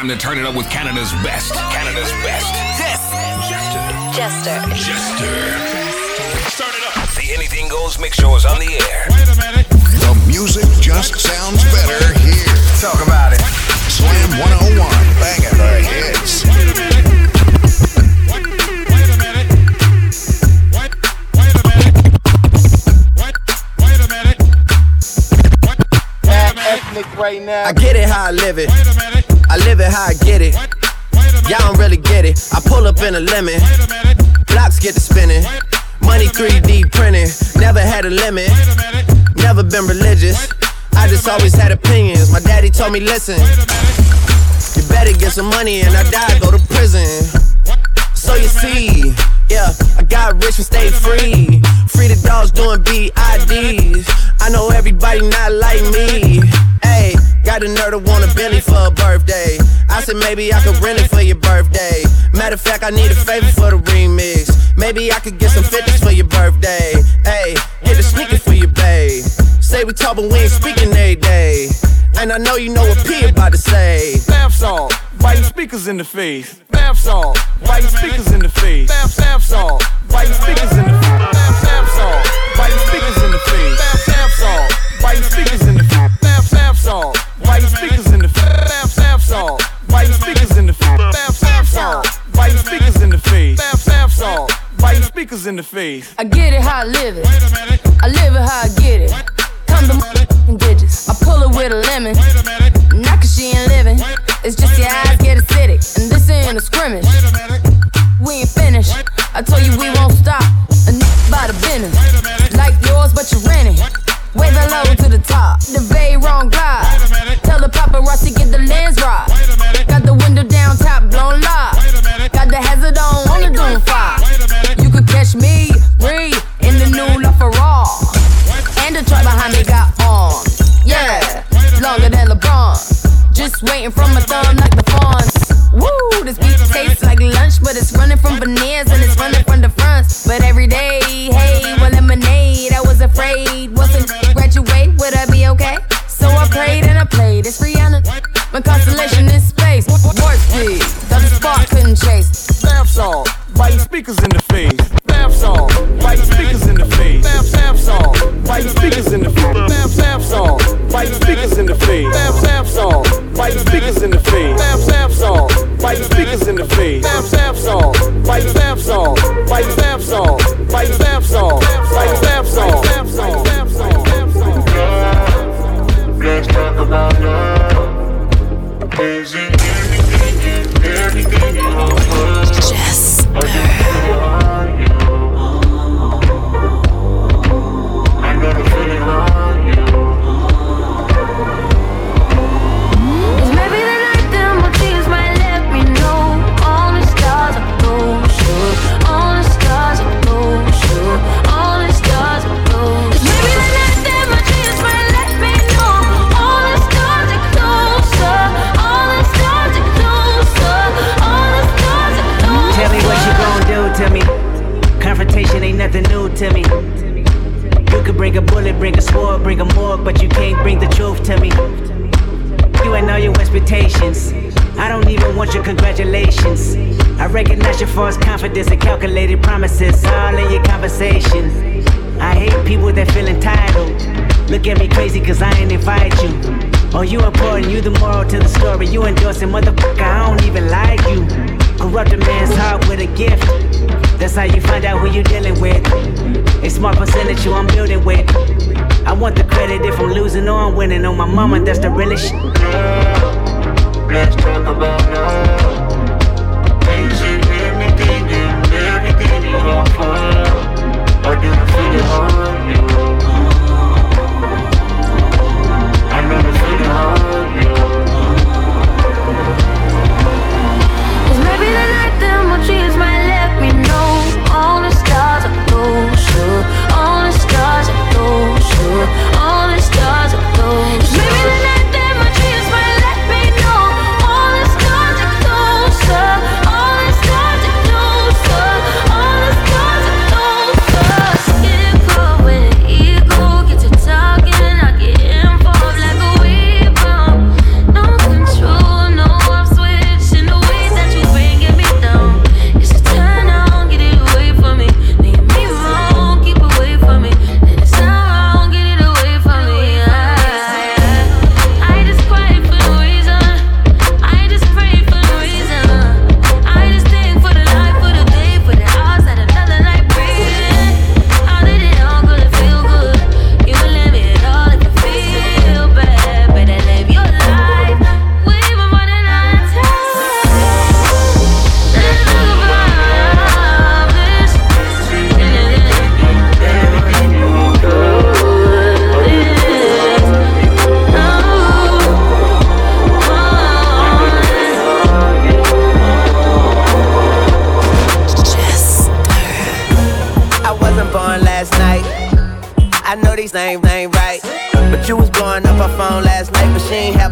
time to turn it up with Canada's best. Canada's best. This. Jester. Jester. Jester. Start it up. The Anything Goes Mix Show is on the air. Wait a minute. The music just sounds better here. Talk about it. Slam 101, banging the hits. Wait a minute. Wait, wait a minute. Wait, wait a minute. Wait, wait a minute. Wait, wait a minute. ethnic right now. I get it how I live it. Live it how I get it. Y'all don't really get it. I pull up in a lemon. Blocks get to spinning. Money 3D printing. Never had a limit. Never been religious. I just always had opinions. My daddy told me, listen, you better get some money and I die, go to prison. So you see, yeah, I got rich and stayed free. Free the dogs doing BIDs. I know everybody not like me. Hey, got a nerd to want a Billy for a birthday. I said maybe I could rent it for your birthday. Matter of fact, I need a favor for the remix. Maybe I could get some 50s for your birthday. Hey, hit the sneakers for your babe. Say we talk, but we ain't speaking every day. And I know you know what P about to say. Bath salt, biting speakers in the face. Bath salt, biting speakers in the face. Bath, bath salt, biting speakers in the face. Bath, bath salt, biting speakers in the face. Bath, bath salt, biting speakers in the face. Bath, bath salt, biting speakers in the face. Bath, bath salt, biting speakers in the face. Bath, bath salt, biting speakers in the face. Bath, bath salt, biting speakers in the face. I get it how I live it. Wait a minute. I live it how I get it. Come to motherfucking digits. I pull it with a lemon. Wait. Not cause she ain't living. It's just your eyes get acidic. And this ain't a scrimmage. Wait a minute. We ain't finished. I told you we won't stop. A n by the business. Wait a minute. Like yours, but you're renting. Wave it low to the top. The very wrong glide. Wait a minute. Tell the paparazzi get the lens right. Wait a minute. Got the window down, top blown live. Wait a minute. Got the hazard on, on the doom fire. Wait a minute. You could catch me, Bree, in the new LaFerrari. And the truck behind me got on. Yeah, longer than LeBron. Just waiting from my thumb like the fawns. Woo, this beat tastes like lunch, but it's running from veneers My constellation in space. Warp speed, thought the spark couldn't chase. Bath salt, biting speakers in the face. Bath salt, biting speakers in the face. Bath, bath salt, biting speakers in the face. Bath, bath salt, biting speakers in the face. Bath, bath salt, biting speakers in the face. Bath, bath salt, biting speakers in the face. Bath, bath salt, biting bath salt, biting bath salt, biting bath bring a bullet, bring a morgue, but you can't bring the truth to me. You ain't all your expectations. I don't even want your congratulations. I recognize your false confidence and calculated promises all in your conversation. I hate people that feel entitled. Look at me crazy cause I ain't invite you. Oh, you important, you the moral to the story. You endorsing, motherfucker, I don't even like you. Corrupt a man's heart with a gift. That's how you find out who you dealing with. A smart percentage you I'm building with. I want the credit if I'm losing or I'm winning. On my mama, that's the realest shit. Let's talk about love. Is it anything and everything you offer? Or do you feel it on you? I know the feeling on you. Cause maybe the night that my tears might closer, all the stars are all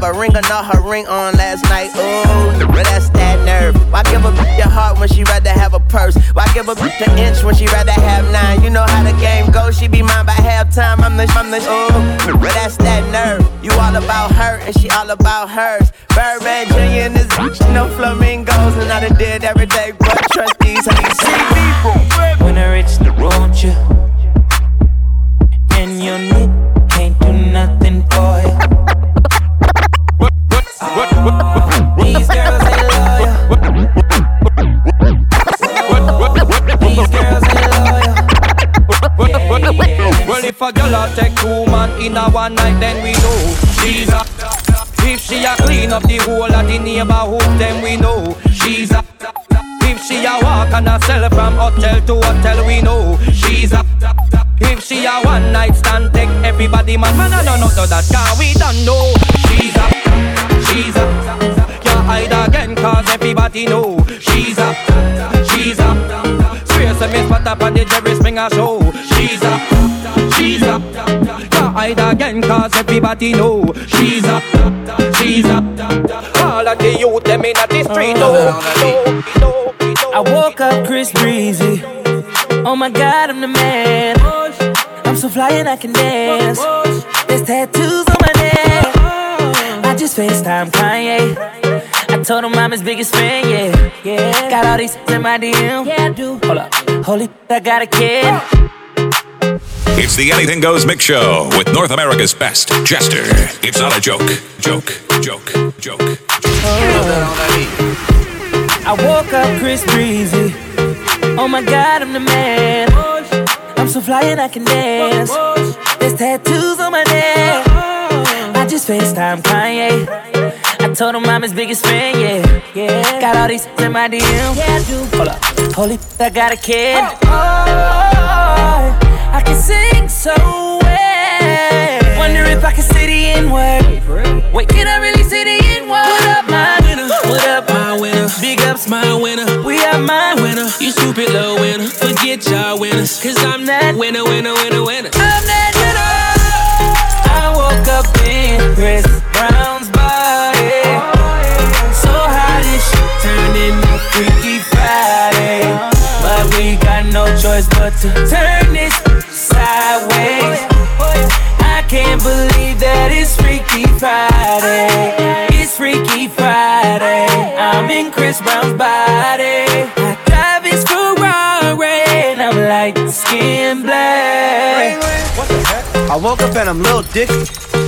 a ring or not her ring on last night. Ooh, but that's that nerve. Why give a bitch your heart when she rather have a purse? Why give a bitch an inch when she rather have nine? You know how the game goes, she be mine by halftime. I'm the, I'm the, ooh, but that's that nerve. You all about her and she all about hers. Birdman Jr. and this bitch, no flamingos, and I done did every day, but trust these honeys. See people. When I reach the road, you and your knee can't do nothing for you. These girls ain't loyal. These girls ain't loyal. Well, if a girl a take two man in a one night, then we know she's a. If she a clean up the whole of the neighborhood, then we know she's a. If she a walk a sell from hotel to hotel, we know she's a. If she a one night stand, take everybody man, man, no, no, no, that car we don't know she's a. She's a. You hide again, cause everybody know she's a. She's a. Swear to me, spot up on the Jerry Springer show. She's a. She's a. You hide again, cause everybody know she's a. She's a. All of the youth, them in the street, oh. Uh-huh. I woke up Chris Breezy. Oh my god, I'm the man. I'm so fly and I can dance. There's tattoos on my neck. I just FaceTime Kanye. I told him I'm his biggest fan, yeah. yeah. Got all these in my DM. Yeah, I do. Hold up. Holy, I got a kid. It's the Anything Goes Mix Show with North America's best Jester. It's not a joke. Joke. Joke. Joke. I woke up Chris Breezy. Oh my god, I'm the man. I'm so fly and I can dance. There's tattoos on my neck. Just FaceTime Kanye. I told him I'm his biggest fan, yeah. yeah. Got all these in my DM. Yeah, I do. Hold up. Holy, I got a kid. Oh, I can sing so well. Wonder if I can say the N word. Wait, can I really say the N word? What up, my winner? What up, my winner? Big ups, my winner. We are my winner. You stupid little winner. Forget y'all winners. Cause I'm that winner, winner, winner, winner. I'm that winner. I woke up in Chris Brown's body. So how this shit turned into Freaky Friday. But we got no choice but to turn this sideways. I can't believe that it's Freaky Friday. It's Freaky Friday. I'm in Chris Brown's body. I drive his Ferrari and I'm like skin black. I woke up and I'm Lil Dicky.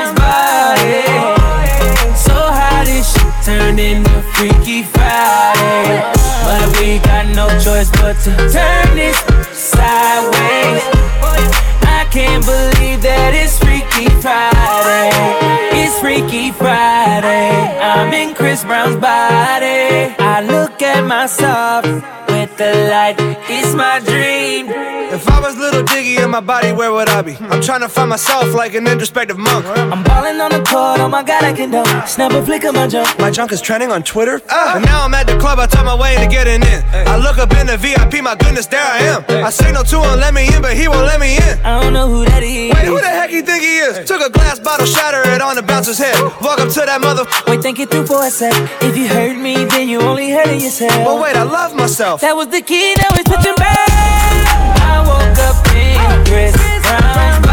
turned into Freaky Friday. But we got no choice but to turn this sideways. I can't believe that it's Freaky Friday. It's Freaky Friday. I'm in Chris Brown's body. I look at myself with the light. It's my dream. If I was Lil Dicky in my body, where would I be? I'm trying to find myself like an introspective monk. I'm balling on the court, oh my god, I can dunk. Snap a flick of my junk. My junk is trending on Twitter. Ah. And now I'm at the club, I talk my way into getting in. I look up in the VIP, my goodness, there I am. I signal to him, let me in, but he won't let me in. I don't know who that is. Wait, who the heck you think he is? Took a glass bottle, shatter it on the head. Walk up to that mother. Wait, think it through for a sec. If you hurt me, then you only hurting yourself. But wait, I love myself. That was the key, now it's switching back. I woke up in Chris Brown's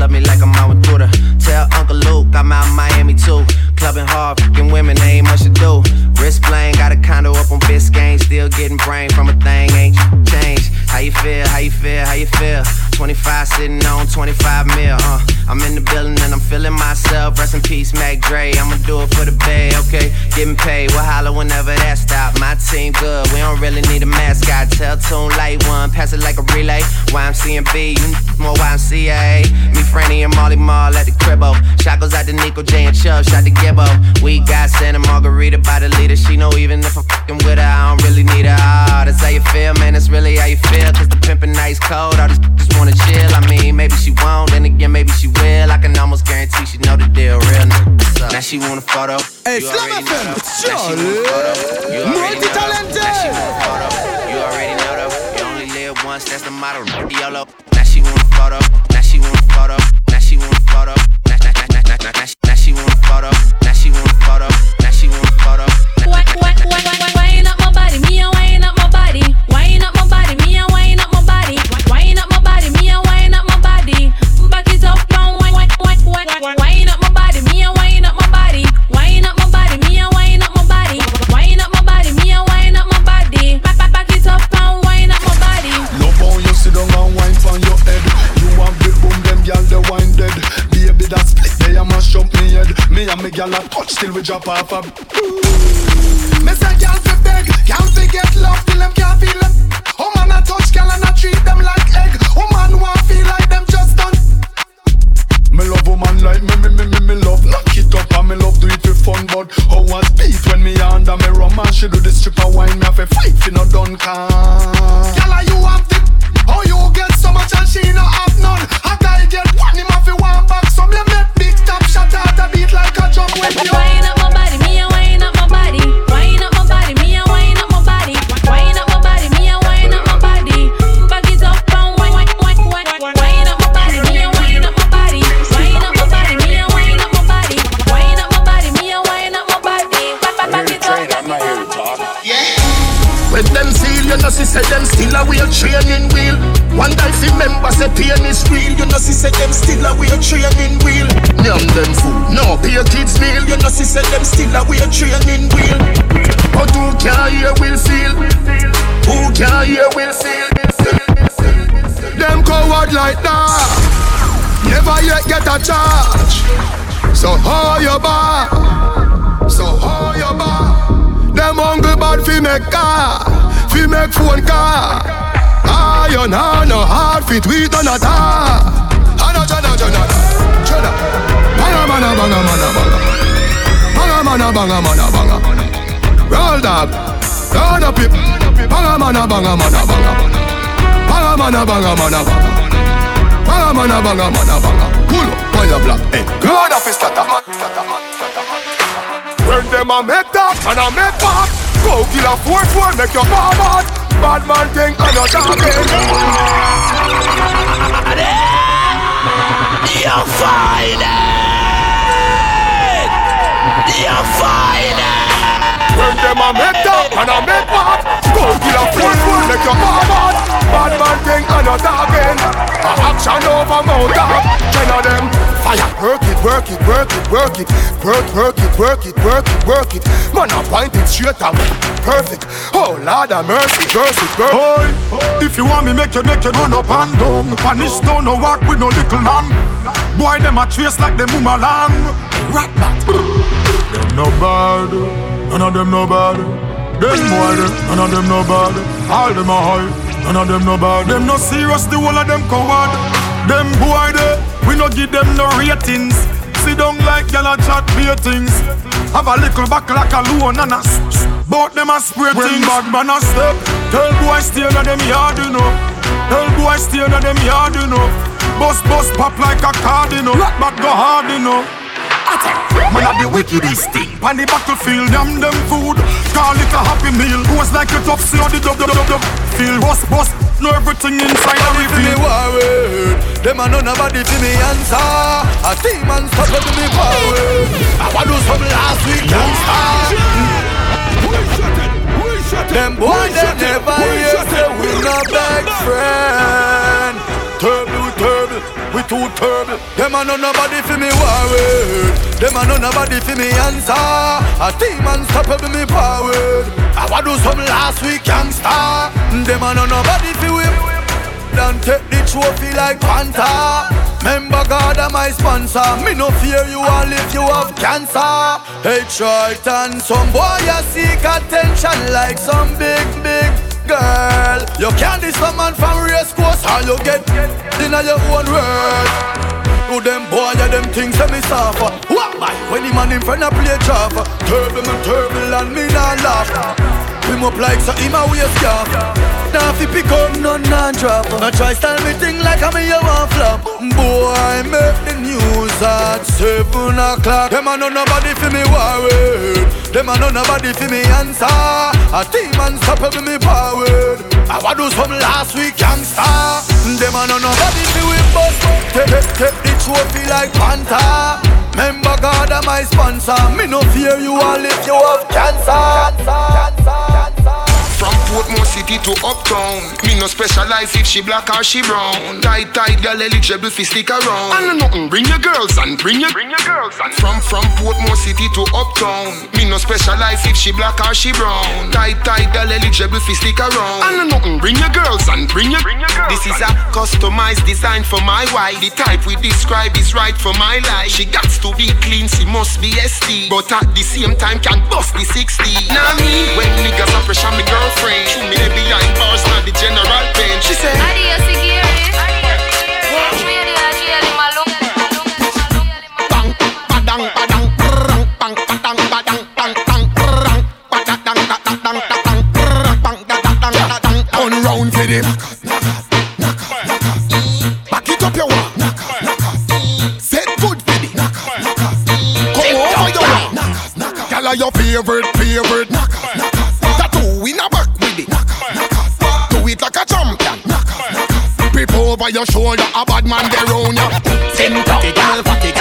love me like I'm out with Buddha. Tell Uncle Luke I'm out in Miami too. Clubbing hard, fucking women, they ain't much to do. wrist bling. Got a condo up on Biscayne, still getting brain from a thing. Ain't changed. How you feel? How you feel? How you feel? 25 sitting on 25 mil. Uh, I'm in the building and I'm feeling myself. Rest in peace, Mac Dre. I'ma do it for the bay, okay? Getting paid. We'll holler whenever that stop. My team good. We don't really need a mascot. Tell tune light one, pass it like a relay. YMCMB, you more YMCA. Franny, and Molly Mall at the cribbo. Shot goes out to Nico J and Chubb, shot to Gibbo. We got Santa Margherita by the leader. She know even if I'm fucking with her, I don't really need her. Oh, that's how you feel, man. That's really how you feel. Cause the pimpin' nice cold. All these just wanna chill. I mean, maybe she won't, then again, maybe she will. I can almost guarantee she know the deal. Real nigga. Now she want a photo. Hey, You Slam already FM, know though. Now she want a photo. You already know. Multi-talented. She want a photo. You already know though. You only live once, that's the motto. YOLO. Now she want a photo. Photo. Now she want a photo. Now, now, now, now, now, now, now she want a photo. Now she want a photo. Now she want a photo. Why, why, why, why, wind up my me and me gyal a touch till we drop off a. Me say gyal fi beg, gyal fi get love till them can't feel them. Oh man a touch gyal and I treat them like egg. Oh man want feel like them just done. Me love woman like me, me, me, me, me love Knock it up and me love do it with fun But how was beat when me under me rum And she do the stripper wine Me have a fight fi no done can Girl you have the How you get so much and she no have none A guy get one him have a one back when you Wind up my body, me a wind up my body. Wind up my body, me a wind up my body. Wind up my body, me a wind up my body. Back it up, down, wind, wind, wind, wind. Wind up my body, me a wind up my body. Wind up my body, me a wind up my body. Wind up my body, me a wind up my body. Back, back, back it up. I'm not here to talk. When them seal, you know, see, say them still a wheel training wheel. One guy fi member say pain is real. You know, see, say them still a wheel training wheel. Nyam them food, no pay kids meal. You know, see, say them still a wheel training wheel. But who can hear will feel? Who can hear will feel? Them coward like that Never yet get a charge So how you bar So how you bar Them hungry bad fi make car Fi make phone car Iron hand no hard fit we done a tar Ana jana jana jana Banga mana banga mana banga Banga mana banga mana banga Roll dog Roll up it Banga mana banga mana banga Banga mana banga mana banga Banga mana banga mana banga Pull up on your block Hey God of his tata When them a make that and a make back Go kill a four four make your bar bad man thing and your talking. You find it! You find it! When them a make that and a make back Go kill a four four make your bar bad Bad man thing and your talking. A action over mountain Ten of them fire Work it, work it, work it, work it Work, work it, work it, work it, work it Man I point it straight up Perfect Oh Lord have mercy, mercy, mercy Boy, if you want me, make you make you run up and down. Punish don't no walk with no little lamb. Boy, them a trace like them boomerang. Rat bat. Them no bad, none of them no bad. Them boy, them, none of them no bad. All them a high, none of them no bad. Them no serious, the whole of them coward. Them boy, they, we no give them no ratings. Sit down like gyal a chat beer things. Have a little back like a loan and a Bout them a spray things. bad man a step, tell boy stay in them yard, you know. Tell boy stay in them yard, you know. Bust bust pop like a card, you know. Black back go hard, you know. Man a the wickedest thing On the battlefield, yam them food Call it a happy meal Goes like a tough see the dub dub dub dub Feel bust bust Know everything inside a me reveal worried. Them a know nobody fi me answer. A team and stuff to me power. I want do some last week gangsta. Them boy they never hear say we no beg friend. Turble, we too terrible. Them a no nobody fi me worried. Them a no nobody fi me answer. A team unstoppable me power. I wa do some last week youngster. Them a no nobody fi whip. Don't take the trophy like Panther. Member God am my sponsor. Me no fear you all if you have cancer. Hey Triton, some boy you seek attention like some big big girl. You can't diss some man from race course or you get in your own words. To them boy, yeah, them things that me suffer. What my? When the man in front of play chopper, turble me turble and me not laugh. Him up like so him a waist scarf. Now fi pick up none non drop. Now try style me thing like I'm a one flop. Boy, make the news at seven o'clock. Them a no nobody fi me worried. Them a no nobody fi me answer. A team unstoppable me powered. I wa do some last week youngster. Them a no nobody fi we bust. Take, take, the trophy like Panther. Remember God am my sponsor. Me no fear you all if you have cancer. From Portmore City to Uptown. Me no specialize if she black or she brown. Tight, tight, girl eligible fi stick around. And nothing, bring your girls and bring your, bring your girls and From, from Portmore City to Uptown. Me no specialize if she black or she brown. Tight, tight, girl eligible fi stick around. And nothing, bring your girls and bring your, bring your girls This is a customized design for my wife. The type we describe is right for my life. She got to be clean, she must be ST But at the same time can bust the 60 Now me, when niggas are pressure me girlfriend Me there behind bars, not the general bench She said for them. Back it up your walk. Set good for the Come over your walk. Girl are your favorite, favorite. Over your shoulder, a bad man there round ya. Send fatty girl, fatty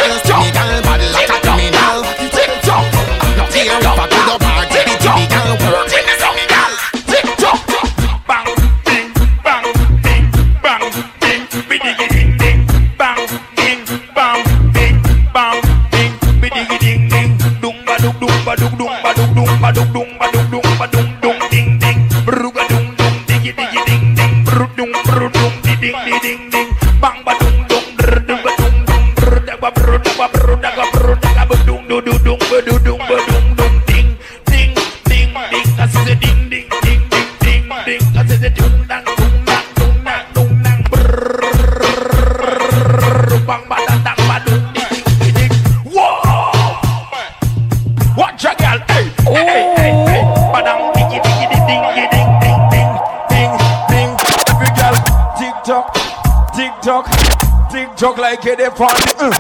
like it the. Uh.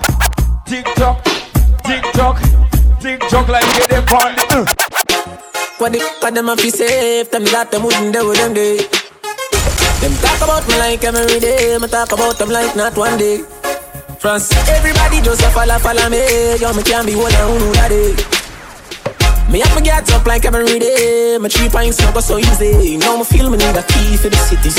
Tick tock, tick tock, tick tock like it dey on the. Uh. What the fuck them a fi safe? Them that them wouldn't do them day. Them talk about me like every day. Me talk about them like not one day. France, everybody just a follow, follow me. Yo, me can't be one and who that day. Me have me get up like every day. My three pints not go so easy. Now me feel me need a key for the city.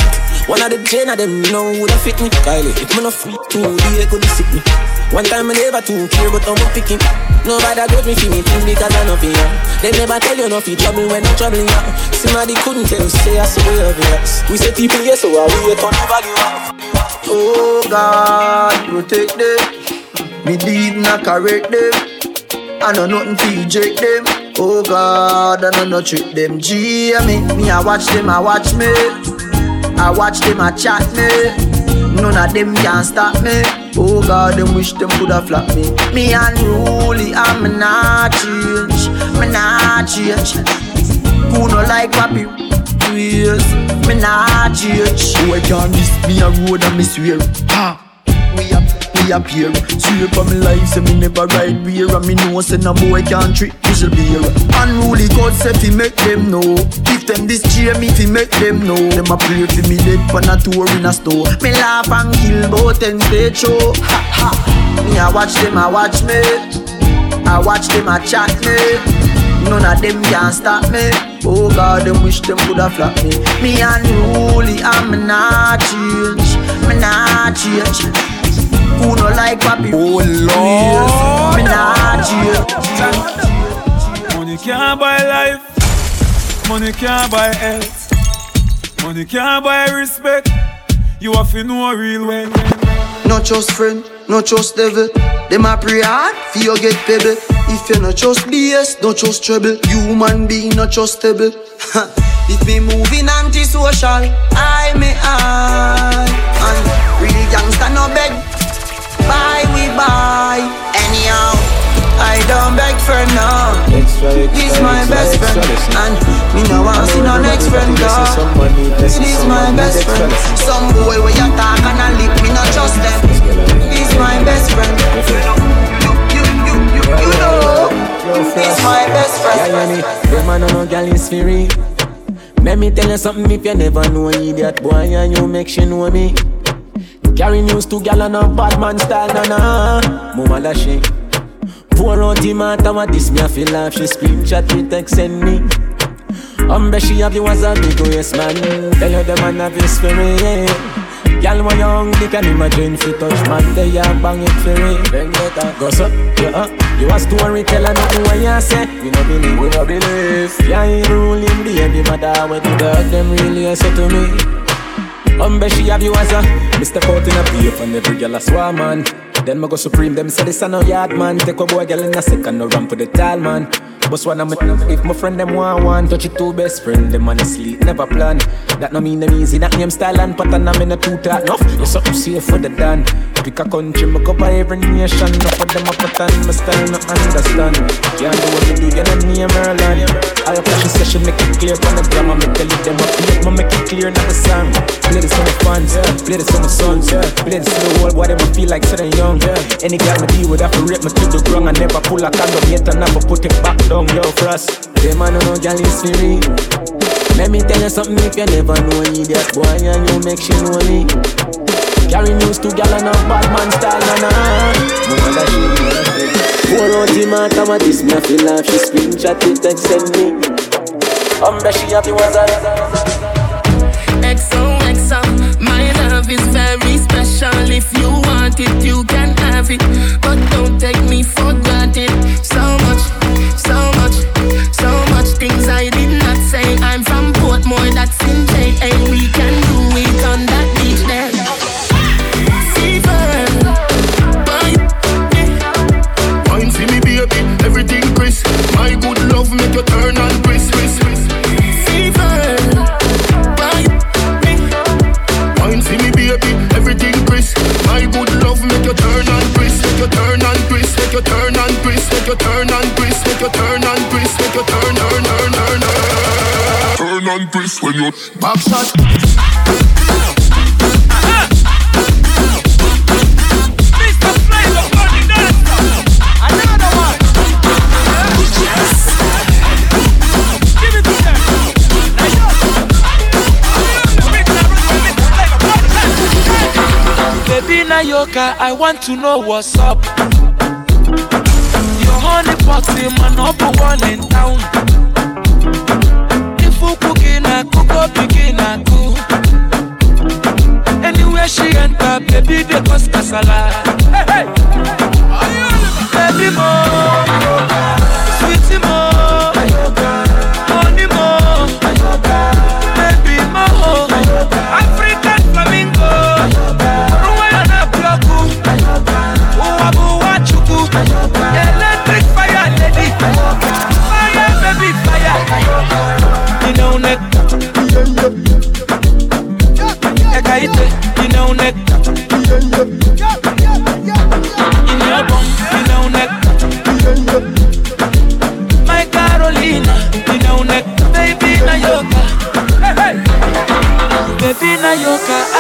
One of the gen of them know would have fit me. Kylie, if me no free too, they could sick me. One time me never too care, but I'm picking. Nobody got me feel me thing because I know you. They never tell you no fi trouble when I'm troubling you. Somebody couldn't tell, you, say I saw you obvious. We say people yes, so I wait on the value. Oh God, protect them. Me deed not correct them. I know nothing to eject them. Oh God, I know no trick them. G me, me I watch them, I watch me. I watch them, I chat me. None of them can stop me. Oh God, them wish them coulda flop me. Me unruly, I'm not change. Me not change. Who no like papi? Yes, me not change. Who I can't miss me a road and me swear. Ha. We up, here. Swear for me life, say me never ride beer. And me know say no boy can't trick whistle beer. Unruly God say fi make them know. If them this cheer me fi make them know. Them a pray fi me dead pan a tour in a store. Me laugh and kill both them stage show. Ha ha. Me I watch them, I watch me. I watch them, I chat me. None of them can stop me. Oh God, them wish them coulda flop me. Me unruly, I'm not change. Me not change. Who no like papi? Oh Lord. Me nah jail. Money can't buy life. Money can't buy health. Money can't buy respect. You have to know a real way. No trust friend, no trust devil. Them a pray hard, for you get pebble. If you no trust BS, no trust trouble. Human being no trustable. if me moving anti-social, I may I. And real gangsta no beg. Buy we buy. Anyhow, I don't beg for now. This my best friend, and me no want see no next friend. Dog. This my best friend. Some boy where you talk and a lip, me no trust them. This my best friend. You, you, you, you, you know. This my best Yeah, yeah, friend. me. Them man no gal is free. Let me tell you something if you never know idiot boy and you make she know me. Carry news to gal and a bad man style, na na. Mama da she. Pour out the matter what this me I feel laugh. She screenshot me text send me. Umbre she have you as a big waist man. Tell you the man have his spirit. Yeah. Gal when young, they can imagine fi touch man. They a bang it for it. Then get a go so, yeah. Uh. You a story teller, nothing what you say. We no believe, we no believe. Yeah, ain't ruling the baby mother. When the dog them really say to me. Umbe she have you as a Mr. Out in a beef and every girl a swarm man Then me go supreme, them say this a no yard man Take a boy girl in a second, no ramp for the tall man Boss one of me, if my friend them want one. Touch it two best friend, them honestly never plan. That no mean them easy, that name style and pattern I'm in a two talk enough You something safe for the done. Pick a country, me cover every nation. Enough of them a pattern, my style no understand. Can't do what you do, get a name I approach the session, make it clear from the grammar Me tell it them up, make me make it clear, not the song. Play this for my fans, play this for my sons. Play this for the world, why them feel like they young. Any girl me deal with, have to rape me to the ground. I never pull a condom yet and never put it back down, yo, frost Them I know no girl is free Let me tell you something if you never know idiot boy and you make she know me. Carry news to gal and a bad man style, da she Pour out the matter, what this me feel like She screenshot it, text send me. Umbre she have the ones XOXO, my love is very special. If you want it, you can have it. But don't take me for granted. So much, so much, so much things I did not say. I'm from Portmore, that's when you back shot. I want to know what's up. Your honey party, man, number one in town. Baby, they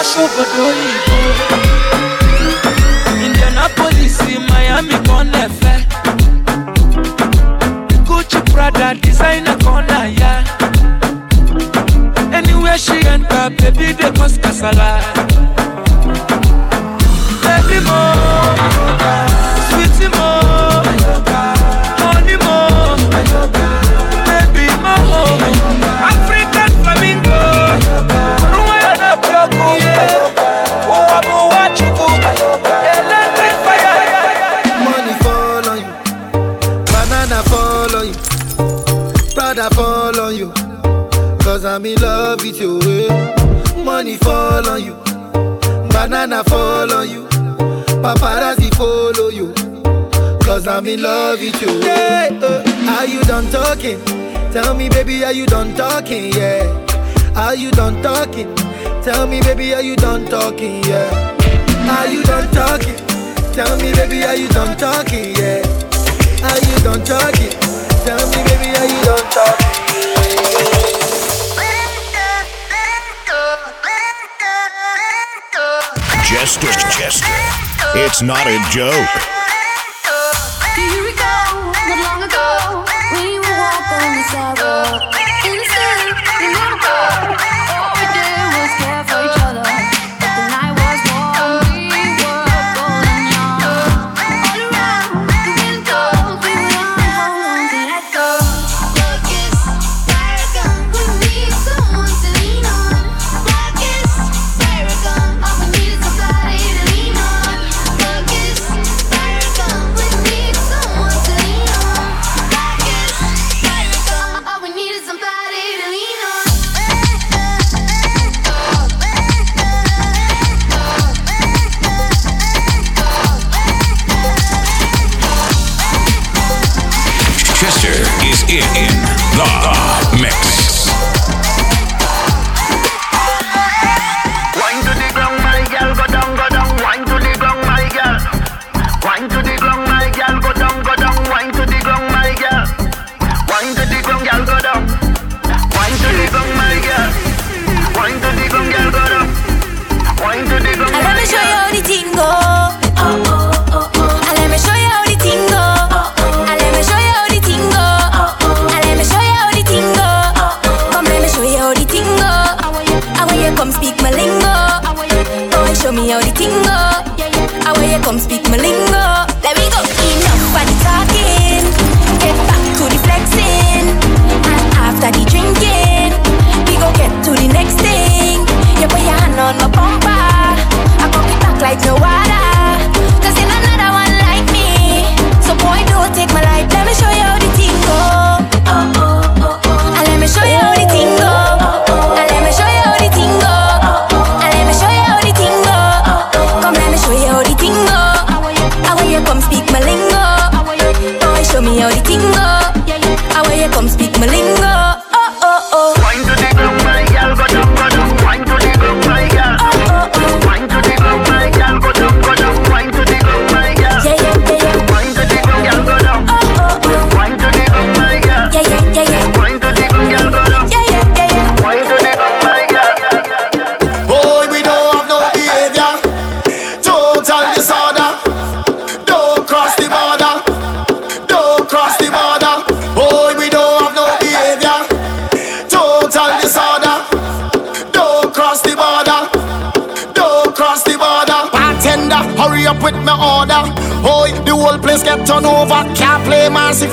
a chuva do talking? Tell me, baby, are you done talking? Yeah. Are you done talking? Tell me, baby, are you done talking? Yeah. Are you done talking? Tell me, baby, are you done talking? Yeah. Are you done talking? Tell me, baby, are you done talking? Jester, Jester. It's not a joke.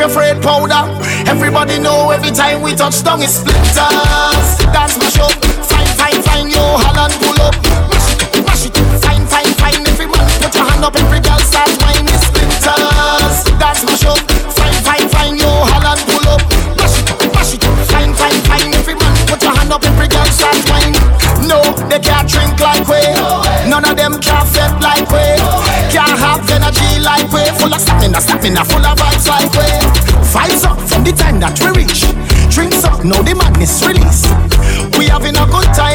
afraid powder. Everybody know every time we touch down it's splinters. Dance mash up, fine, fine, fine, yo, Holland pull up. Mash it, mash it, fine, fine, fine. Every man put your hand up, every girl start whining it's splinters. Dance mash up, fine, fine, fine, yo, Holland pull up. Mash it, mash it, fine, fine, fine. Every man put your hand up, every girl start whining. No, they can't drink like we. None of them can't fit like we. Can't have energy like we. Full of stamina, stamina, full of vibes like we. Vibes up from the time that we reach. Drinks up, now the madness release. We having a good time.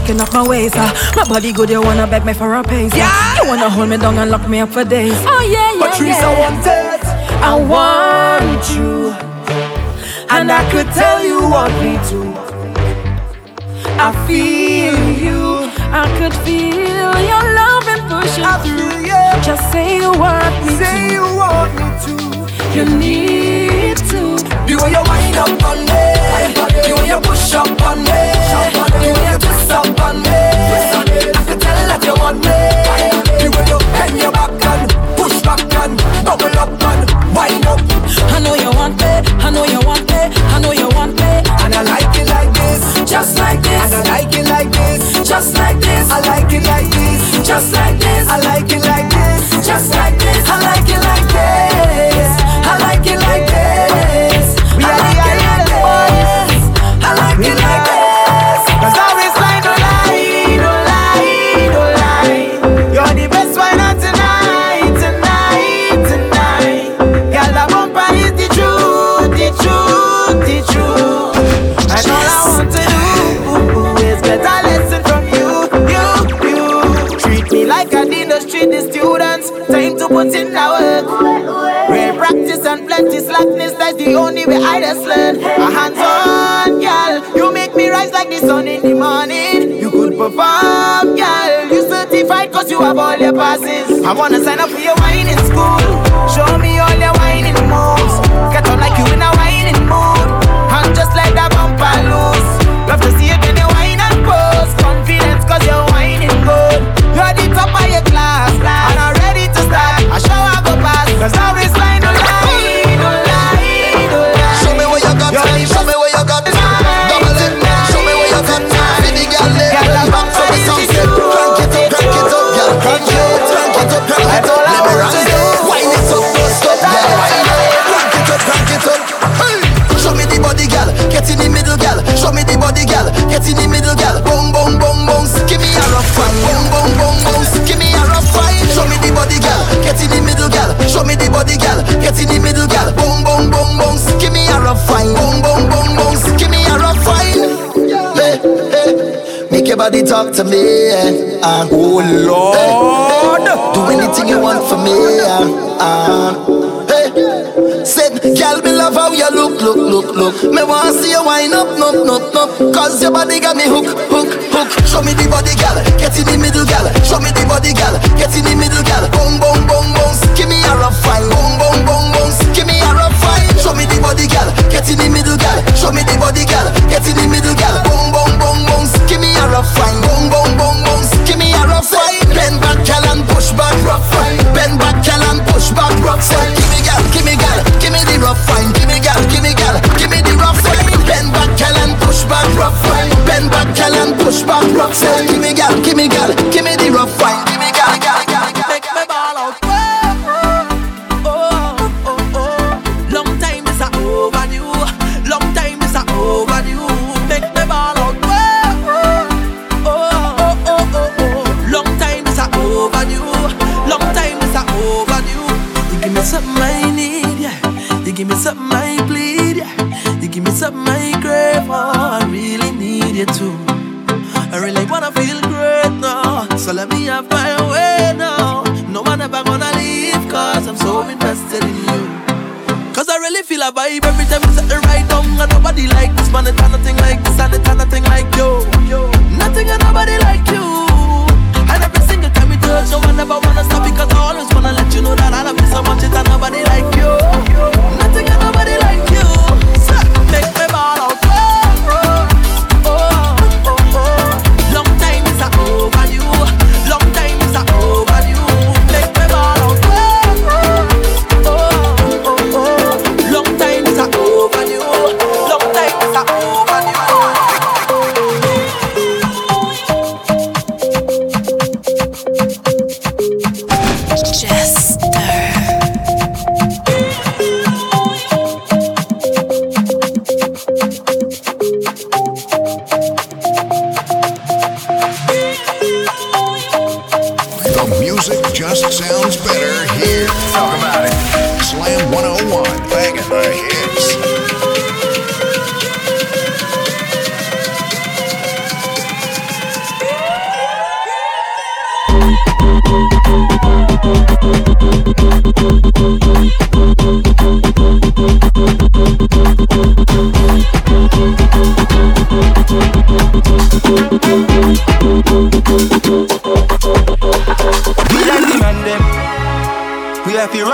fucking up my ways. Uh. My body good, you wanna beg me for a pace. Uh. Yeah. Uh. You wanna hold me down and lock me up for days. Oh yeah, yeah. But trees yeah. I want it. I want you. And I could tell you what we do. I feel you. I could feel your love and pushing I through. Yeah. Just say you want me say to. you want me to. You need to. The way you wind up on me push up on me, the you twist up on me. Tell that you want me. You bend your back push back and bubble up wind up. I know you want me. I know you want me. I know you want me. And I like it like this, Just like this. and I like it like this, Just like this. I like it like this, Just like this. I like it like this, Just like this. Put in the work. Real practice and plenty slackness, that's the only way I just learn. A hands on, girl. You make me rise like the sun in the morning. You could perform, girl. You certified cause you have all your passes. I wanna sign up for your whining school. Show me all your whining moves. Get on like you in a in the middle, girl. Boom, boom, boom, boom Give me a rough one. Boom, boom, boom, boom Give me a rough one. Show me the body, girl. Get in the middle, girl. Show me the body, girl. Get in the middle, girl. Boom, boom, boom, boom Give me a rough one. Boom, boom, boom, boom Give me a rough one. Hey, hey Make your body talk to me uh, Oh Lord. Do anything you want for me uh, uh, look, look, look. Me wanna see you wind up, up, up, up. Cause your body got me hook, hook, hook. Show me the body, girl. Get in the middle, girl. Show me the body, girl. Get in the middle, girl. Boom, boom, boom, boom. Give me a rough fine. Boom, boom, boom, boom. Give me a rough fine. Show me the body, girl. Get in the middle, girl. Show me the body, girl. Get in the middle, girl. Boom, boom, boom, boom. Give me a rough fine. Boom, boom, boom,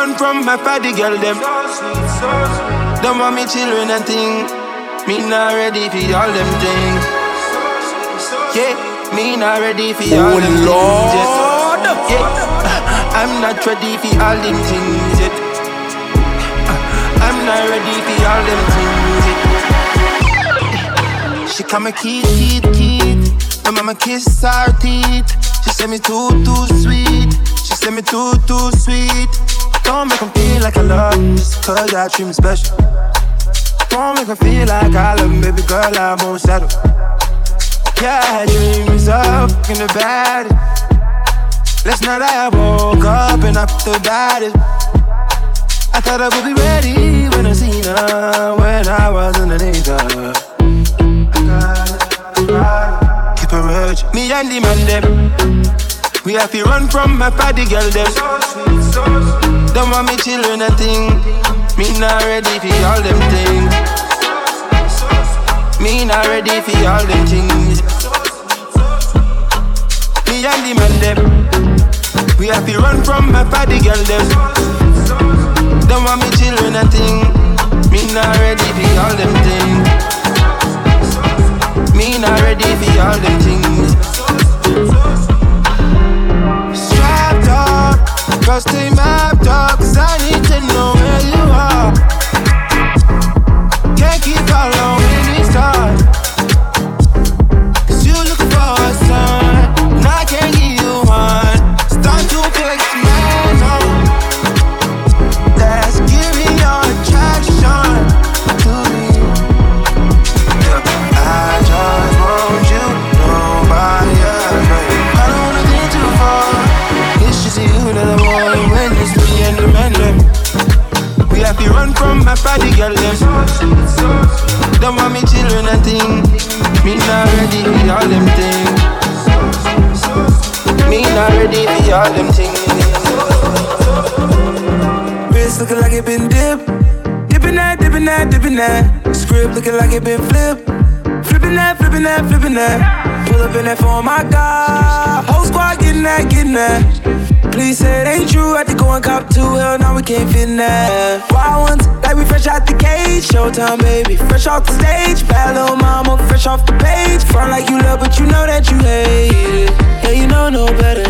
run from my fatty girl them. Don't want me children and thing. Me not ready for all them things. Yeah, me not ready for all Oh, them Lord. things. yet. Yeah, I'm not ready for all them things yet. I'm not ready for all them things yet. She call me Keith, Keith, Keith. My mama kiss her teeth. She said me too, too sweet. She said me too, too sweet. Don't make 'em feel like I love 'em just cause I treat special. Don't make 'em feel like I love baby girl, I won't settle. Yeah, I had dreams of in the bad. Last night I woke up and I felt bad. I thought I would be ready when I seen her when I was underneath her. Keep a urge, me and the man them. We have to run from my party girl them. Don't want me children a thing. Me not ready for all them things. Me not ready for all them things. Me and the man them. We have to run from my party girl them. Don't want me children a thing. Me not ready for all them things. Me not ready for all them things. Strapped up, stay mapped up, cause I my party girl them. Don't want me children and thing. Me not ready for all them things. Me not ready for all them things. Wrist looking like it been dipped. Dipping that, dipping that, dipping that. Script looking like it been flipped. Flipping that, flipping that, flipping that. Pull up in that phone, my God. Whole squad getting that, getting that. Please say it ain't true. Had to go and cop two. Hell, now we can't fit in that. Wild ones, we fresh out the cage. Showtime, baby. Fresh off the stage. Bad little mama, fresh off the page. Front like you love, but you know that you hate it. Yeah, you know no better.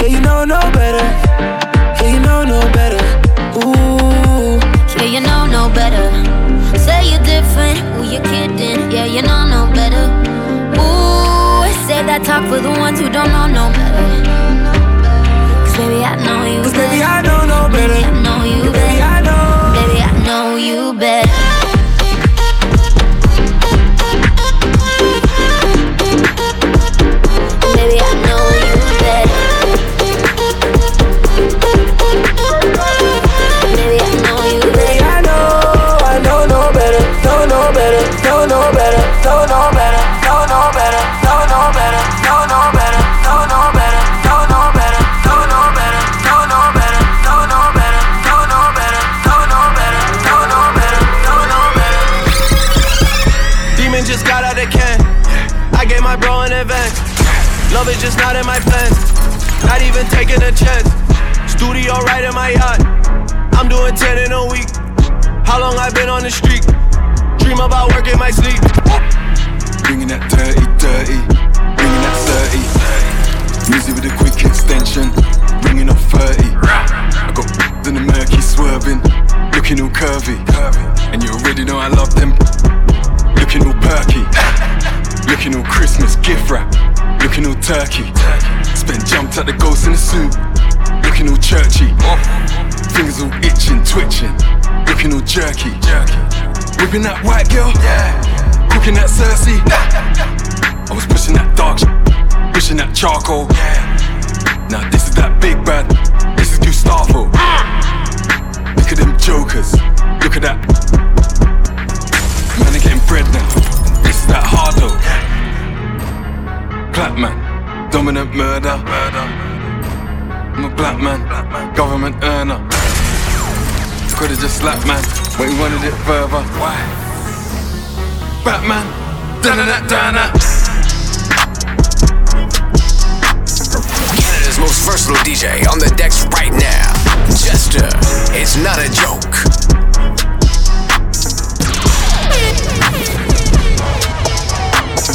Yeah, you know no better. Yeah, you know no better. Ooh. Yeah, you know no better. Say you're different, who you kidding? Yeah, you know no better. Ooh, say that talk for the ones who don't know no better. Cause baby, I know you Cause better. baby, I know no better. I know you better bed. Love is just not in my plans. Not even taking a chance. Studio right in my yacht. I'm doing 10 in a week. How long I been on the street? Dream about work in my sleep. Bringing that dirty, dirty, bringing that 30. Music with a quick extension, bringing up 30. I got in the murky swerving, looking all curvy. And you already know I love them, looking all perky. Looking all Christmas gift wrap, looking all turkey. Spent jumped at the ghost in the soup, looking all churchy. Fingers all itching, twitching, looking all jerky. Whipping that white girl, cooking that Cersei. I was pushing that dark, sh- pushing that charcoal. Now this is that big bad, this is Gustavo. Look at them jokers, look at that. Man, they getting bread now. This is that hardo. Clap man, dominant murder. I'm a black man, government earner. Could've just slapped man, but he wanted it further. Why? Batman, da-da-da, da-da. Canada's most versatile DJ on the decks right now. Jester. It's not a joke.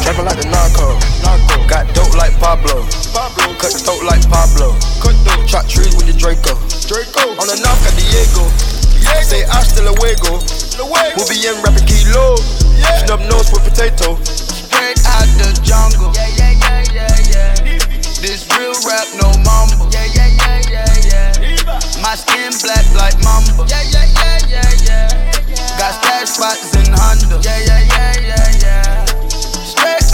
Trapping like the narco. Narco. Got dope like Pablo. Pablo. Cut throat like Pablo. Cut throat. Chop trees with the Draco. Draco. On the knock at Diego. Diego. Say hasta luego. luego. We'll be in rapping kilo. Yeah. Snub nose with potato. Straight out the jungle. Yeah, yeah, yeah, yeah, yeah. This real rap, no mumble. Yeah, yeah, yeah, yeah, yeah. My skin black like mamba. Yeah, yeah, yeah, yeah, yeah. Got stash spots in Honda. Yeah, yeah, yeah, yeah, yeah.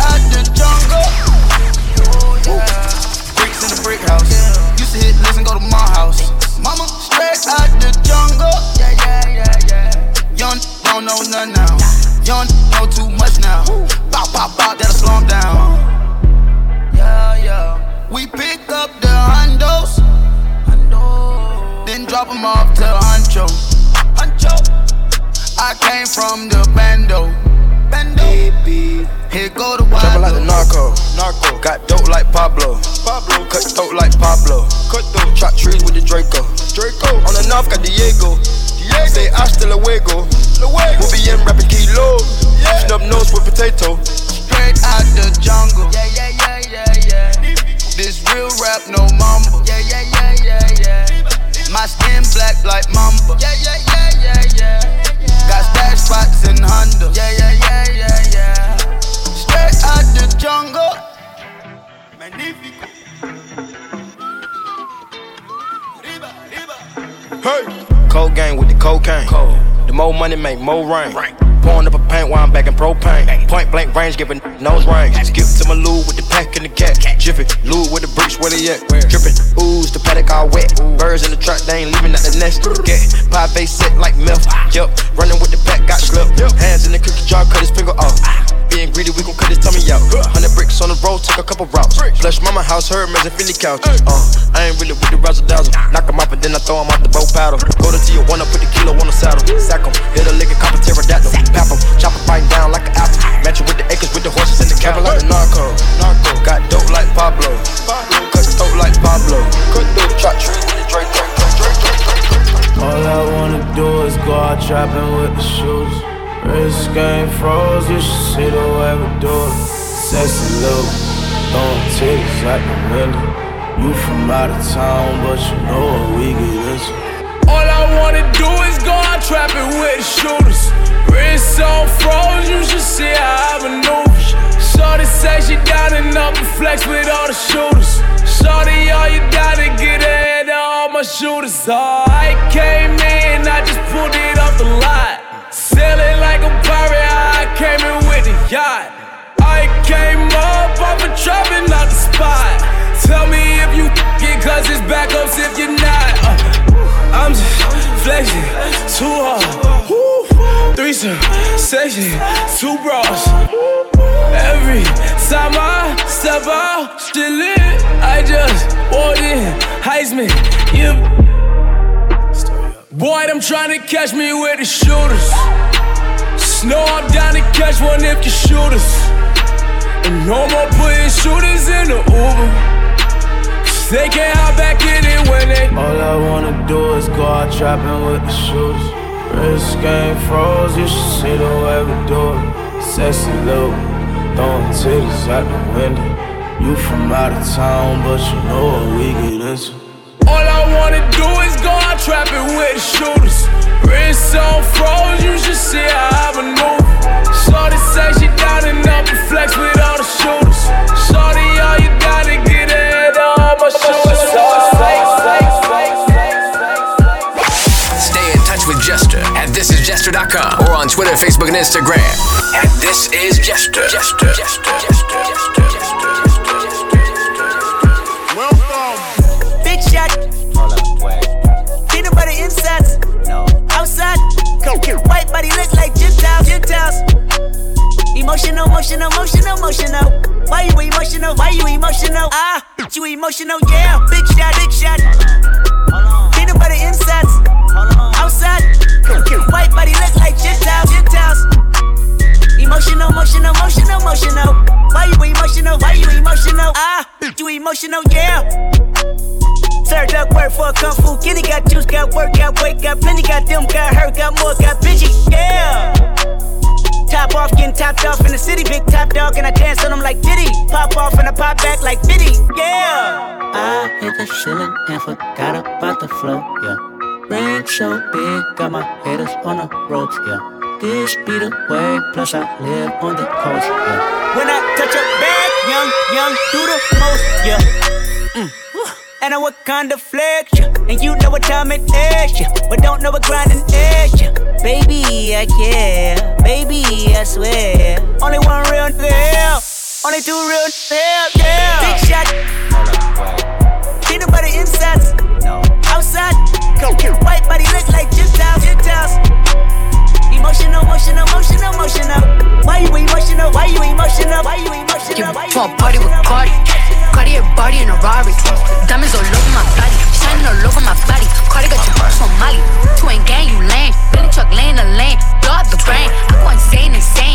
Out the jungle. Oh, yeah. Bricks in the brick house. Used to hit, listen, go to my house. Mama, straight out the jungle. Yeah, yeah, yeah, yeah. Young don't know nothing now. Young know too much now. Bop, bop, bop, that'll slow 'em down. Yeah, yeah. We pick up the hondos. then drop them off to Huncho. Huncho. I came from the bando. Bando. Here go the wild. Trapping like the narco. narco. Got dope like Pablo. Pablo. Cut throat like Pablo. Cut throat. Chop trees with the Draco. Draco. On the north got Diego. Diego. Say hasta luego. luego. We'll be in rapping kilo. Yeah. Snub nose with potato. Straight out the jungle. Yeah, yeah, yeah, yeah, yeah. This real rap, no mumble. Yeah, yeah, yeah, yeah, yeah. My skin black like mamba. Yeah, yeah, yeah, yeah, yeah. Got stash spots in Honda. Yeah, yeah, yeah, yeah, yeah. Straight out the jungle. Magnifico. Hey. Cold gang with the cocaine. Cold. The more money make more rain. Pouring up a paint while I'm back in propane. Point blank range, giving nose range. Skip to my loo with the pack and the cat. Jiffy, loo with the bricks, where they at? Dripping, ooze, the paddock all wet. Birds in the truck, they ain't leaving at the nest. Get pie face set like milk. Yup, running with the pack, got slipped. Hands in the cookie jar, cut his couple routes. Flush mama house, her and Philly couch. Uh, I ain't really with the razzle dazzle. Knock 'em off and then I throw 'em out the boat paddle. Go to Tijuana, put the kilo on the saddle. Sack 'em, hit a lick and cop a pterodactyl. Pap 'em, chop 'em biting down like an apple. Match it with the acres with the horses and the cattle. like the narco. narco. Got dope like Pablo. Cut throat like Pablo. Cut throat, chop trees with. All I wanna do is go out trapping with the shoes. Wrist game froze, you should see the way we do it. Sexy little, throwing titties out the window. You from out of town, but you know what we get into. All I wanna do is go out trapping with the shooters. Wrist on froze, you should see how I maneuver. Shorty say she down and up and flex with all the shooters. Shorty, all you gotta get ahead of all my shooters. Oh, I came in, I just pulled it off the lot. Sailing like a pirate, I came in with the yacht. Came up off a trapping out the spot. Tell me if you it, cause it's backups if you're not. Uh, I'm just flexing too hard. Woo. Threesome, section, two bras. Every time I step out, still lit. I just walked in, Heisman, yeah. Boy, them trying to catch me with the shooters. Snow, I'm down to catch one if you shoot us. And no more putting shooters in the Uber. They can't hop back in it when they. All I wanna do is go out trapping with the shooters. Wrist game froze, you should see the way we do it. Sexy little, throwing titties out the window. You from out of town, but you know what we get into. All I wanna do is go out trapping with the shooters. Wrist on froze, you should see how I maneuver. thisisjester.com or on Twitter, Facebook, and Instagram. And this is Jester. Jester. Jester. Jester. Jester. Big shot. Peanut butter inside. No. Outside. White body look like Gentiles. Gentiles. Emotional, emotional, emotional, emotional. Why you emotional? Why you emotional? Ah, you emotional, yeah. Big shot, big shot. Emotional, emotional, emotional, emotional. Why you emotional? Why you emotional? Ah, you emotional, yeah. Served up work for kung fu kitty. Got juice, got work, got weight, got plenty. Got them, got hurt, got more, got bitchy. Yeah. Top off, getting topped off in the city. Big top dog, and I dance on them like Diddy. Pop off and I pop back like Diddy. Yeah. I hit the ceiling and forgot about the flow. Yeah. Ring so big, got my haters on the ropes. Yeah. This be the way, plus I live on the coast. Yeah. When I touch a bag, young, young, do the most. Yeah. Mm. And I work kind of flex, yeah. And you know what time it is, yeah. But don't know what grinding is, yeah. Baby, I care. Baby, I swear. Only one real nigga, Only two real niggas, yeah. Big shot. Peanut butter inside. No. Outside. Go. White body look like Gentiles. Gentiles. Emotional, emotional, emotional, emotional. Why you emotional? Why you emotional? Why you emotional? Why you emotional? party with Cardi. Cardi a body in a Rari. Diamonds all over my body. Shining all over my body. Cardi got your box from Molly. Two ain't gang, you lame. Billy truck laying the lane. Blow up the brain. I go insane, insane.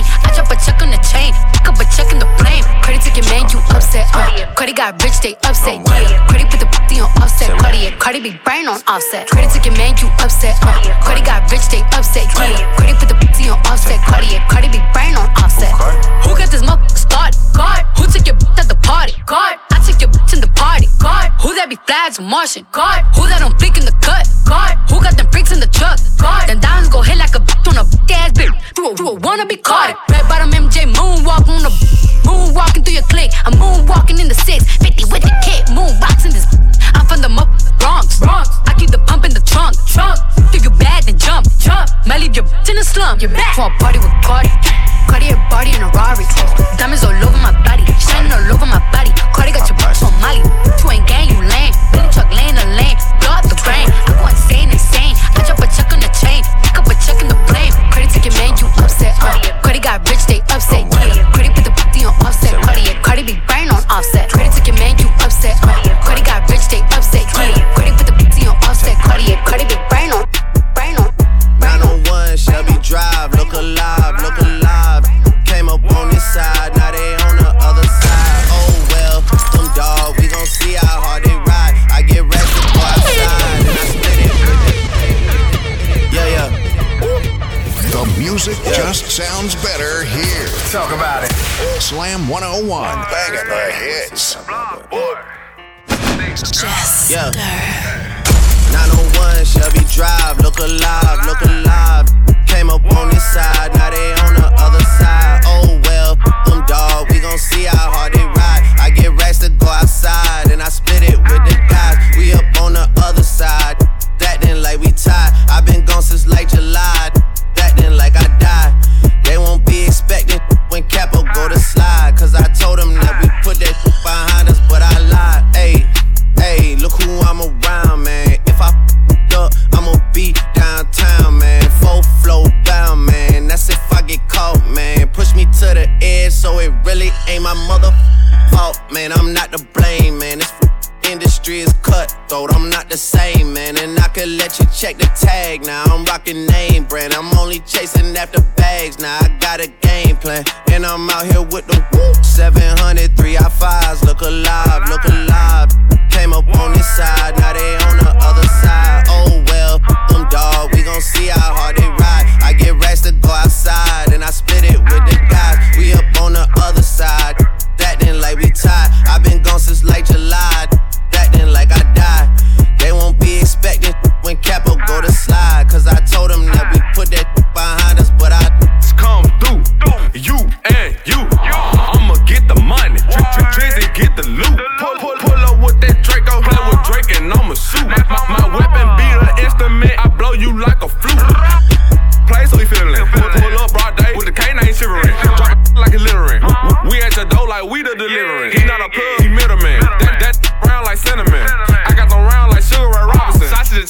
A check on the chain. Pick up a check in the plane. Cardi took your man, you upset. Uh. Cardi got rich, they upset. Yeah. Cardi put the booty on Offset. Cardi, Cardi be brain on Offset. Cardi took your man, you upset. Uh. Cardi got rich, they upset. Yeah. Cardi put the booty on Offset. Cardi, Cardi be brain on Offset. Who got this motherfucker started? God. Who took your bitch at the party? God. I took your bitch in the party. God. Who that be flags Martian? God. Who that don't flick in the cut? God. Who got them freaks in the truck? God. Then diamonds go hit like a bitch on a ass bitch. You a, you a wanna be caught. Red bottom MJ moonwalk on the moonwalking through your clique. I'm moonwalking in the six. 50 with the kid. Moonboxing this. Bronx. Bronx. I keep the pump in the trunk. Trunk. If you bad, then jump. Jump. Might leave your in the slum. You're back. For a party with Cardi. Cardi a body in a Rari. Diamonds all over my body. Shining all over my body. Cardi got your box on Molly. You ain't gang, you lame. Billy truck laying the lane. Blow up the brain. I go insane, insane. I drop a check on the chain. Pick up a check in the plane. Took your man, you upset. Uh. Cardi got rich, they upset. Yeah. Cardi put the booty on Offset. Cardi, Cardi be brain on Offset. Cardi side, now they on the other side. Oh well, oh, them dog, we gon' see how hard they ride. I get ready to go outside and I split it. Yeah, yeah. The music just sounds better here. Talk about it. Slam 101, banging the hits. Yeah. 901 Shelby Drive, look alive, look alive. Came up on this side, now they on the other gon' see how hard they ride. I get racks to go outside, and I so it really ain't my mother fault, man. I'm not to blame, man. This industry is cutthroat. I'm not the same, man. And I could let you check the tag now. I'm rocking name brand. I'm only chasing after bags now. I got a game plan. And I'm out here with the woo. 700, 3 I fives. Look alive, look alive. Came up on this side, now they on the other side. Oh well, them dog, we gon' see how hard they ride. I get racks to go outside, and I split it with tied. i been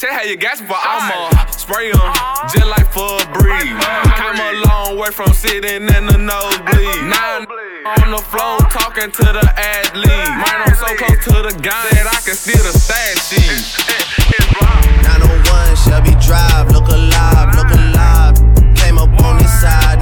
check how you gasping for I'ma spray 'em just like for a breeze. Come a long way from sitting in the nosebleed. Nine on the floor talking to the athlete. Man, I'm so close to the gun that I can steal the stash sheet. 901 Shelby Drive, look alive, look alive. Came up on this side,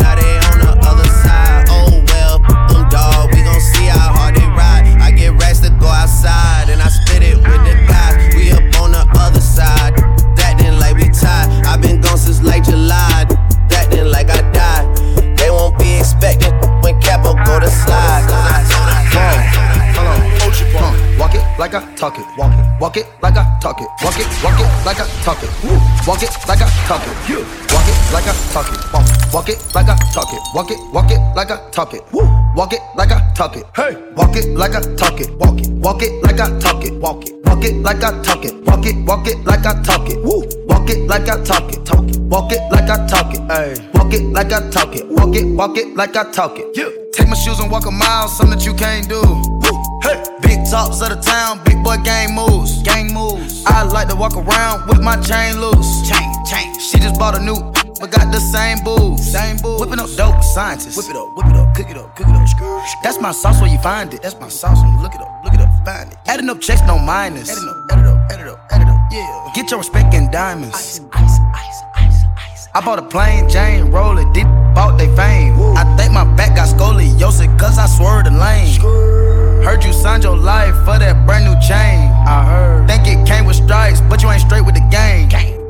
back, when Capo go to slide. Cause I told her, yeah. Hold on, hold you. Walk it like I talk it. Walk it, walk it like I talk it. Walk it, walk it like I talk it. Walk it like I talk it. Walk it like I talk it. Walk it like I talk it. Walk it, walk it like I talk it. Walk it like I talk it. Hey, walk it like I talk it. Walk it, walk it like I talk it. Walk it walk it like I talk it. Walk it, walk it like I talk it. Walk it like I talk it. Talk it. Walk it like I talk it. Hey, walk it like I talk it. Walk it, walk it like I talk it. Yeah. Take my shoes and walk a mile, something that you can't do. Hey. Big tops of the town, big boy gang moves. Gang moves. I like to walk around with my chain loose. Chain, chain. She just bought a new, but got the same booze. Same booze. Whipping up dope, scientists. Whip it up, whip it up, cook it up, cook it up. That's my sauce where you find it. That's my sauce when you look it up, look it up, find it. Adding up checks, no minus. Adding up, add it up, add it up, add it up. Yeah. Get your respect in diamonds. Ice, ice, ice, ice, ice. I bought a plain Jane roller, did bought they fame. I think my back got scoliosis, cause I swerved the lane. Heard you signed your life for that brand new chain. I heard. Think it came with stripes, but you ain't straight with the game. Gang.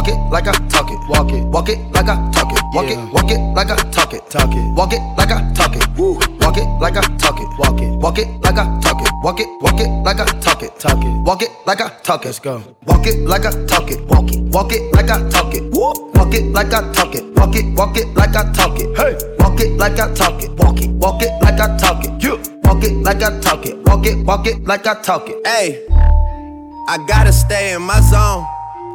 Walk it like I talk it. Walk it. Walk it like I talk it. Walk it. Walk it like I talk it. Talk it. Walk it like I talk it. Walk it like I talk it. Walk it. Walk it like I talk it. Walk it. Walk it like I talk it. Talk it. Walk it like I talk it. Let's go. Walk it like I talk it. Walk it. Walk it like I talk it. Walk it like I talk it. Walk it. Walk it like I talk it. Hey. Walk it like I talk it. Walk it. Walk it like I talk it. Yeah. Walk it like I talk it. Walk it. Walk it like I talk it. Hey, I gotta stay in my zone.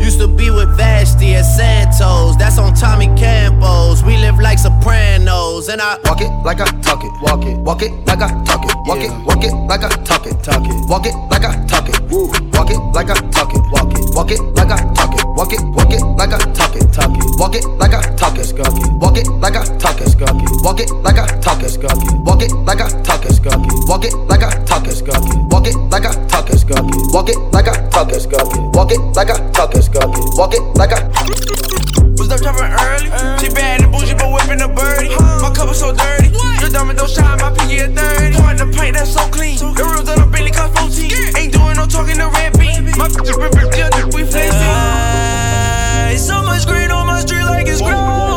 used to be with Vashti at Santos. That's on Tommy Campos. We live like Sopranos, and I walk it like I talk it. Walk it, walk it like I talk it. Walk it, walk it like I talk it. Talk it, walk it like I talk it. Walk it like I talk it. Walk it, walk it like I talk it. Walk it, walk it like I talk it. Talk it, walk it like I talk it. Walk it like I talk it. Walk it like I talk it. Walk it like I talk it. Walk it like I talk it. Walk it like I talk it. Walk it like I talk it. Walk it like I talk it. Walk it like I. Was up dropping early. She bad and bougie, but whipping a birdie. My cup is so dirty. Your diamond don't shine, my pinky at 30. Pouring the paint that's so clean. The rims on the Bentley cost 14. Ain't doing no talking to red beat. My bitch is ripping, yeah, we flexing. So much green on my street like it's grove.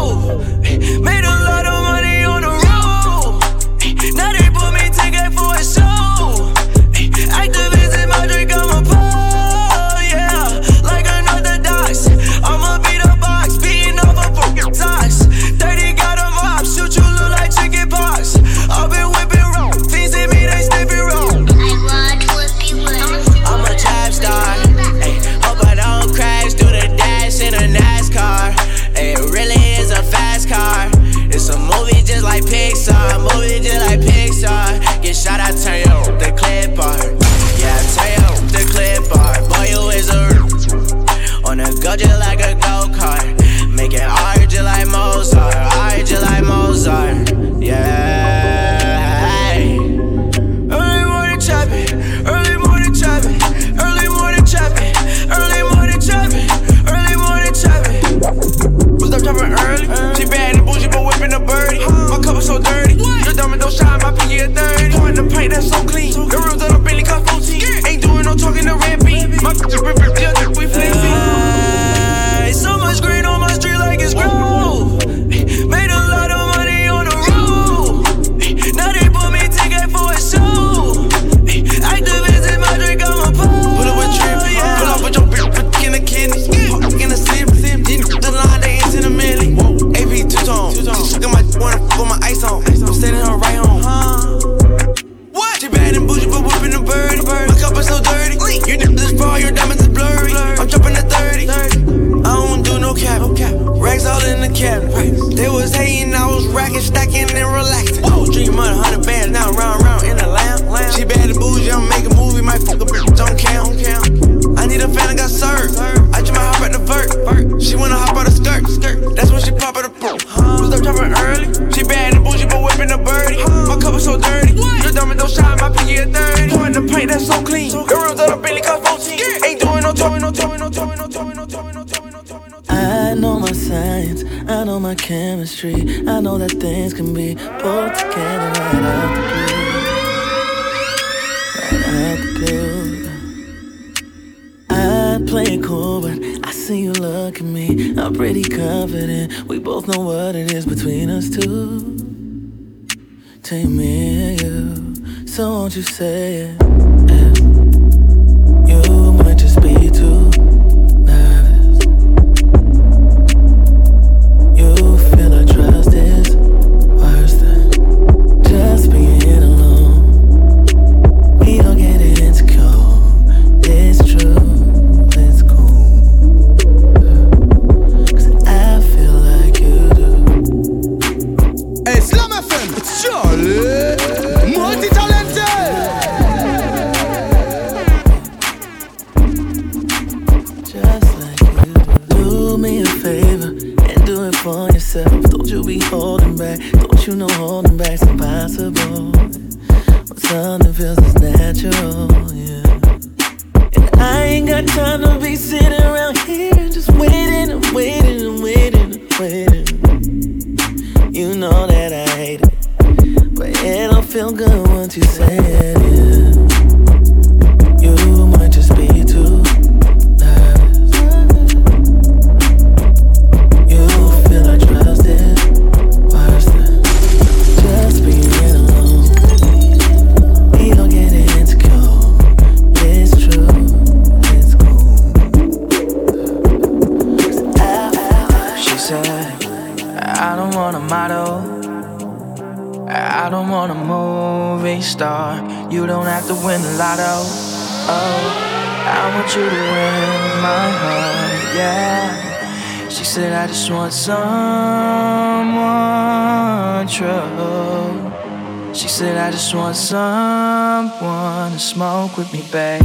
Know my chemistry. I know that things can be put together right out the blue. Right out the blue. I play it cool, but I see you look at me. I'm pretty confident. We both know what it is between us two. Between me and you. So won't you say it? Yeah. I don't want a model. I don't want a movie star. You don't have to win the lotto. Oh, I want you to win my heart. Yeah. She said, I just want someone true. She said, I just want someone to smoke with me, babe.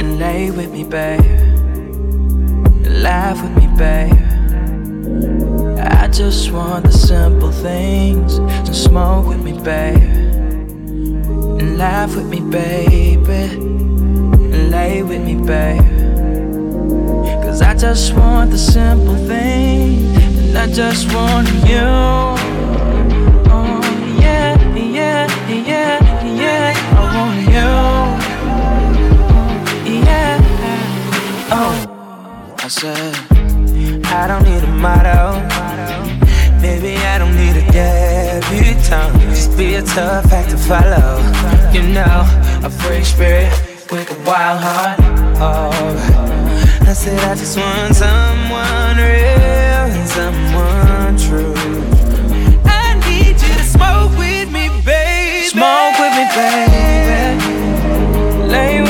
And lay with me, babe. And laugh with me, babe. I just want the simple things. So smoke with me, babe. And laugh with me, baby. And lay with me, babe. Cause I just want the simple things. And I just want you. Oh, yeah, yeah, yeah, yeah. I want you. Yeah. Oh, I said, I don't need a motto. Baby, I don't need a debutante. Just be a tough act to follow. You know, a free spirit with a wild heart. Oh, I said I just want someone real and someone true. I need you to smoke with me, baby. Smoke with me, baby. Lay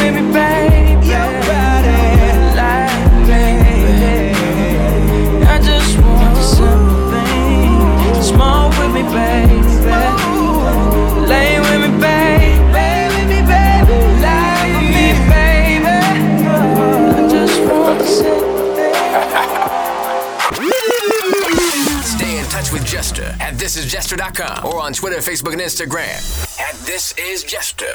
Stay in touch with Jester at thisisjester.com or on Twitter, Facebook, and Instagram at This Is Jester.